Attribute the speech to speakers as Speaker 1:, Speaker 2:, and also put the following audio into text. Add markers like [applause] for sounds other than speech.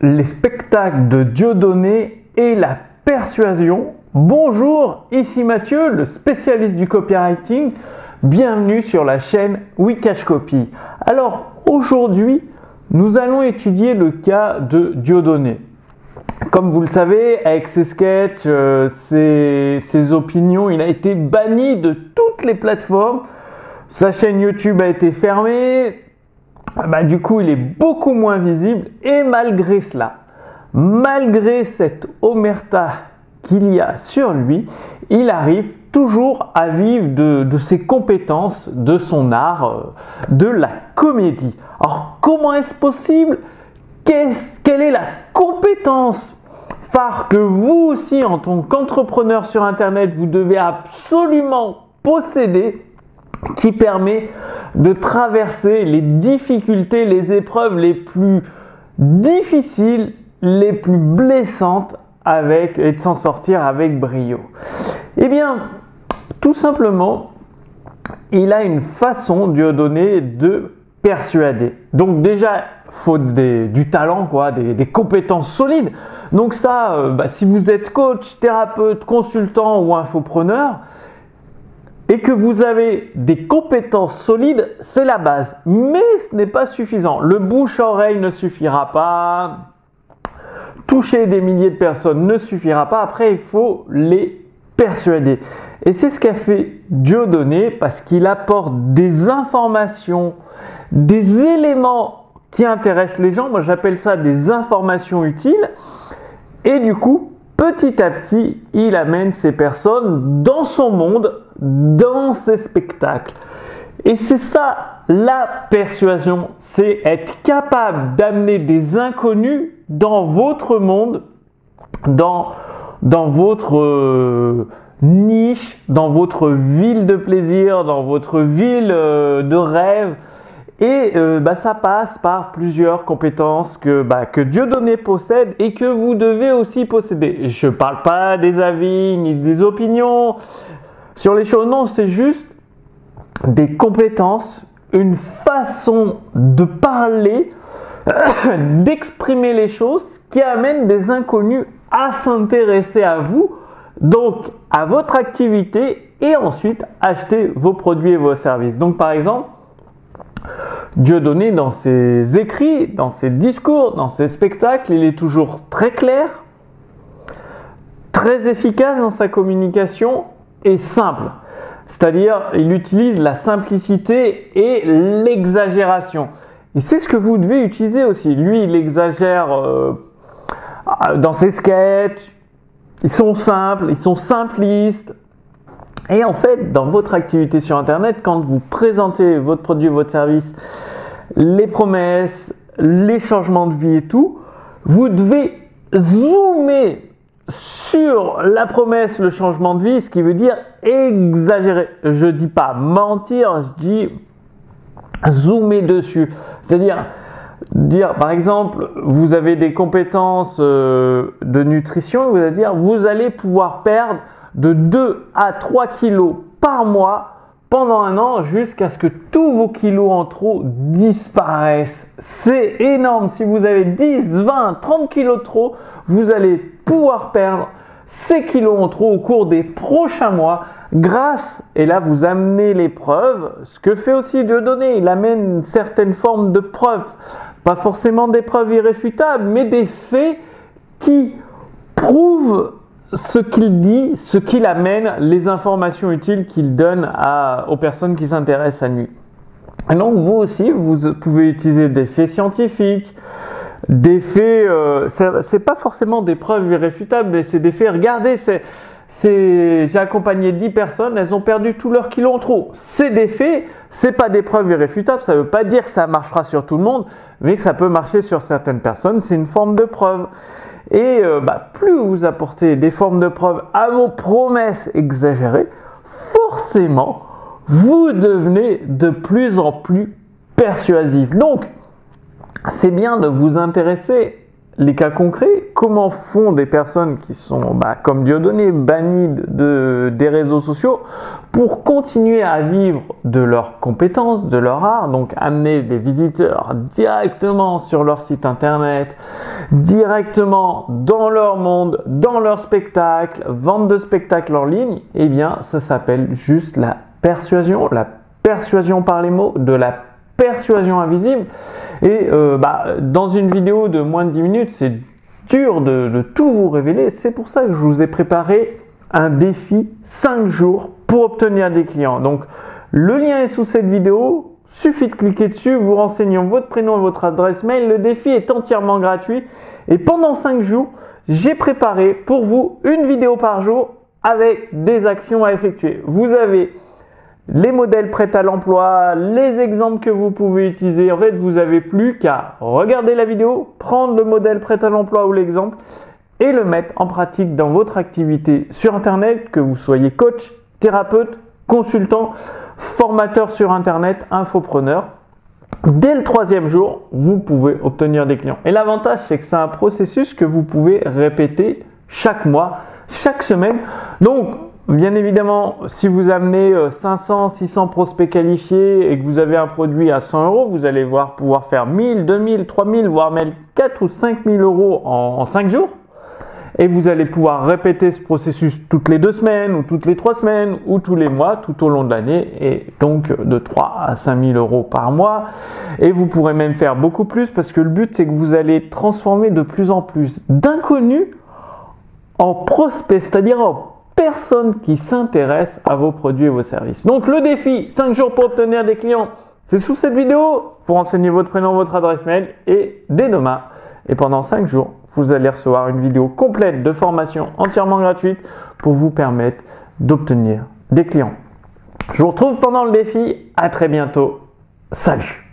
Speaker 1: les spectacles de Dieudonné et la persuasion. Bonjour, ici Mathieu, le spécialiste du copywriting. Bienvenue sur la chaîne Wikash Copy. Alors aujourd'hui, nous allons étudier le cas de Dieudonné. Comme vous le savez, avec ses sketchs, euh, ses, opinions, il a été banni de toutes les plateformes. Sa chaîne YouTube a été fermée, bah, du coup, il est beaucoup moins visible. Et malgré cela, malgré cette omerta qu'il y a sur lui, il arrive toujours à vivre de, ses compétences, de son art, euh, de la comédie. Alors, comment est-ce possible? Quelle est la compétence? Phare que vous aussi, en tant qu'entrepreneur sur Internet, vous devez absolument posséder qui permet de traverser les difficultés, les épreuves les plus difficiles, les plus blessantes avec et de s'en sortir avec brio. Eh bien, tout simplement, il a une façon, Dieu donné, de persuader. Donc déjà, faut du talent, quoi, des, compétences solides. Donc ça, euh, bah, si vous êtes coach, thérapeute, consultant ou infopreneur, et que vous avez des compétences solides, c'est la base. Mais ce n'est pas suffisant. Le bouche-oreille ne suffira pas. Toucher des milliers de personnes ne suffira pas. Après, il faut les persuader. Et c'est ce qu'a fait Dieudonné parce qu'il apporte des informations, des éléments qui intéressent les gens. Moi, j'appelle ça des informations utiles. Et du coup, petit à petit, il amène ces personnes dans son monde, dans ses spectacles. Et c'est ça la persuasion, c'est être capable d'amener des inconnus dans votre monde, dans, dans votre euh, niche, dans votre ville de plaisir, dans votre ville euh, de rêve. Et euh, bah, ça passe par plusieurs compétences que, bah, que Dieudonné possède et que vous devez aussi posséder. Je ne parle pas des avis ni des opinions sur les choses, non, c'est juste des compétences, une façon de parler, [coughs] d'exprimer les choses qui amène des inconnus à s'intéresser à vous, donc à votre activité et ensuite acheter vos produits et vos services. Donc par exemple, Dieudonné, dans ses écrits, dans ses discours, dans ses spectacles, il est toujours très clair, très efficace dans sa communication simple. C'est-à-dire, il utilise la simplicité et l'exagération. Et c'est ce que vous devez utiliser aussi. Lui, il exagère euh, dans ses sketchs. Ils sont simples, ils sont simplistes. Et en fait, dans votre activité sur Internet, quand vous présentez votre produit, votre service, les promesses, les changements de vie et tout, vous devez zoomer sur la promesse, le changement de vie, ce qui veut dire exagérer. Je dis pas mentir, je dis zoomer dessus. C'est-à-dire dire, par exemple, vous avez des compétences euh, de nutrition, vous allez vous allez pouvoir perdre de 2 à 3 kilos par mois pendant un an jusqu'à ce que tous vos kilos en trop disparaissent. C'est énorme. Si vous avez 10, 20, 30 kilos trop, vous allez pouvoir perdre ces kilos en trop au cours des prochains mois grâce, et là vous amenez les preuves, ce que fait aussi Dieudonné, il amène certaines formes de preuves, pas forcément des preuves irréfutables, mais des faits qui prouvent ce qu'il dit, ce qu'il amène, les informations utiles qu'il donne aux personnes qui s'intéressent à lui. Et donc vous aussi, vous pouvez utiliser des faits scientifiques, des faits, euh, c'est pas forcément des preuves irréfutables, mais c'est des faits. Regardez, j'ai accompagné 10 personnes, elles ont perdu tout leur kilo en trop. C'est des faits, c'est pas des preuves irréfutables, ça veut pas dire que ça marchera sur tout le monde, mais que ça peut marcher sur certaines personnes, c'est une forme de preuve. Et euh, bah, plus vous apportez des formes de preuves à vos promesses exagérées, forcément, vous devenez de plus en plus persuasif. Donc, c'est bien de vous intéresser les cas concrets, comment font des personnes qui sont bah, comme Dieudonné bannies de, des réseaux sociaux pour continuer à vivre de leurs compétences, de leur art, donc amener des visiteurs directement sur leur site internet, directement dans leur monde, dans leur spectacle, vente de spectacles en ligne, eh bien ça s'appelle juste la persuasion, la persuasion par les mots, de la persuasion invisible. Et euh, bah, dans une vidéo de moins de 10 minutes, c'est de, tout vous révéler. C'est pour ça que je vous ai préparé un défi 5 jours pour obtenir des clients. Donc le lien est sous cette vidéo. Suffit de cliquer dessus, vous renseignant votre prénom et votre adresse mail. Le défi est entièrement gratuit. Et pendant 5 jours, j'ai préparé pour vous une vidéo par jour avec des actions à effectuer. Vous avez les modèles prêts à l'emploi, les exemples que vous pouvez utiliser. En fait, vous n'avez plus qu'à regarder la vidéo, prendre le modèle prêt à l'emploi ou l'exemple et le mettre en pratique dans votre activité sur Internet, que vous soyez coach, thérapeute, consultant, formateur sur Internet, infopreneur. Dès le troisième jour, vous pouvez obtenir des clients. Et l'avantage, c'est que c'est un processus que vous pouvez répéter chaque mois, chaque semaine. Donc, Bien évidemment, si vous amenez 500, euh, 600 prospects qualifiés et que vous avez un produit à 100 euros, vous allez voir pouvoir faire 1000, 2000, 3000, voire même 4 ou 5000 euros en, en 5 jours. Et vous allez pouvoir répéter ce processus toutes les deux semaines ou toutes les trois semaines ou tous les mois tout au long de l'année et donc de 3 à 5000 euros par mois. Et vous pourrez même faire beaucoup plus parce que le but c'est que vous allez transformer de plus en plus d'inconnus en prospects, c'est-à-dire en personne qui s'intéresse à vos produits et vos services. Donc le défi, 5 jours pour obtenir des clients, c'est sous cette vidéo. Vous renseignez votre prénom, votre adresse mail et dès demain et pendant 5 jours, vous allez recevoir une vidéo complète de formation entièrement gratuite pour vous permettre d'obtenir des clients. Je vous retrouve pendant le défi. À très bientôt. Salut